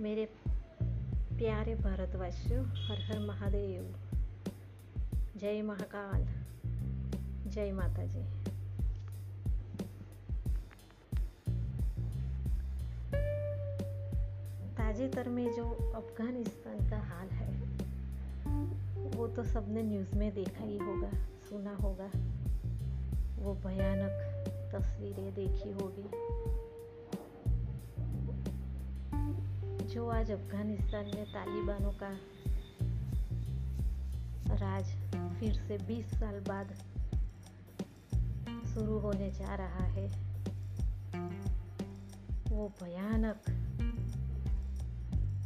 मेरे प्यारे भारतवासियों हर हर महादेव। जय महाकाल। जय माता जी ताजेतर में जो अफ़गानिस्तान का हाल है, वो तो सबने न्यूज़ में देखा ही होगा, सुना होगा। वो भयानक तस्वीरें देखी होगी। जो आज अफ़गानिस्तान में तालिबानों का राज फिर से 20 साल बाद शुरू होने जा रहा है, वो भयानक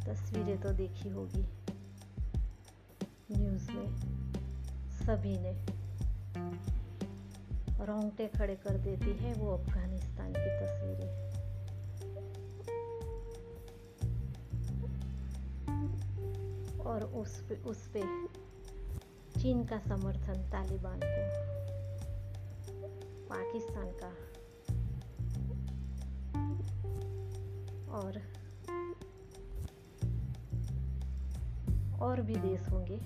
तस्वीरें तो देखी होगी। न्यूज़ में सभी ने रोंगटे खड़े कर देती है वो अफ़गानिस्तान की तस्वीरें और उस पे उस पे चीन का समर्थन तालिबान को। पाकिस्तान का। और और भी देश होंगे।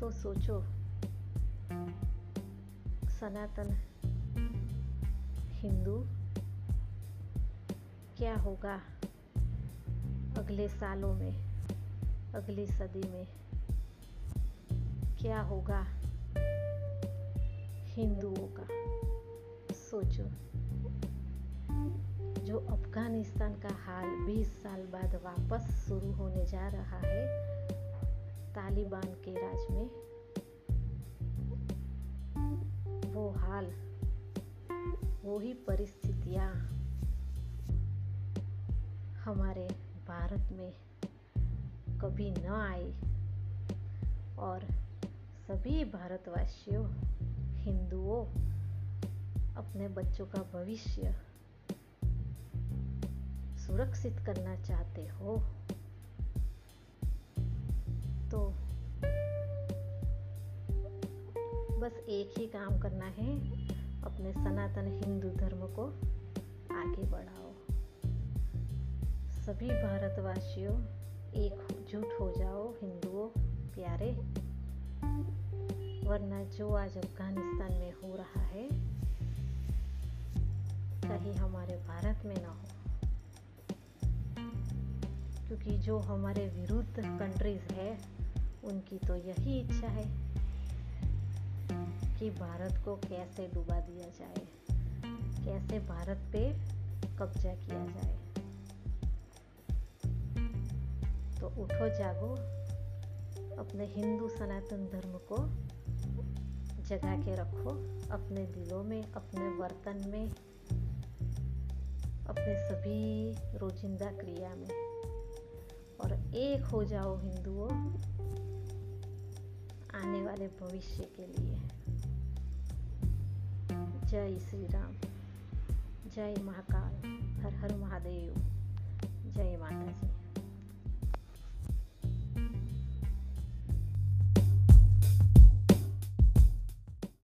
तो सोचो, सनातन हिंदू क्या होगा? अगले सालों में, अगली सदी में क्या होगा? हिंदुओं का सोचो। जो अफ़गानिस्तान का हाल 20 साल बाद वापस शुरू होने जा रहा है, तालिबान के राज में, वो हाल, वो ही परिस्थितियाँ हमारे भारत में कभी न आए। और सभी भारतवासियों, हिंदुओं, अपने बच्चों का भविष्य सुरक्षित करना चाहते हो तो बस एक ही काम करना है, अपने सनातन हिंदू धर्म को आगे बढ़ाओ। सभी भारतवासियों एकजुट हो जाओ, हिंदुओं, प्यारे। वरना जो आज अफ़गानिस्तान में हो रहा है, कहीं हमारे भारत में ना हो। क्योंकि जो हमारे विरुद्ध कंट्रीज़ है, उनकी तो यही इच्छा है कि भारत को कैसे डुबा दिया जाए, कैसे भारत पे कब्जा किया जाए। तो उठो जागो, अपने हिंदू सनातन धर्म को जगा के रखो, अपने दिलों में, अपने बर्तन में, अपने सभी रोजिंदा क्रिया में। और एक हो जाओ हिंदुओं, आने वाले भविष्य के लिए। जय श्री राम, जय महाकाल, हर हर महादेव